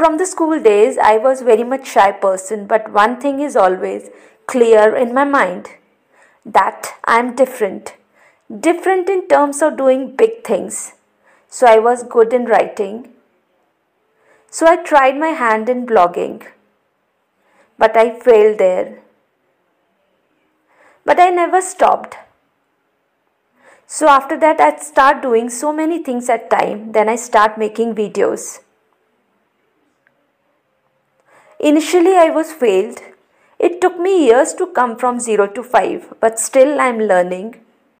From the school days, I was very much shy person, but one thing is always clear in my mind that I am different. Different in terms of doing big things. So I was good in writing. So I tried my hand in blogging. But I failed there. But I never stopped. So after that I start doing so many things at time then I start making videos. Initially I was failed. It took me years to come from 0 to 5 but still I am learning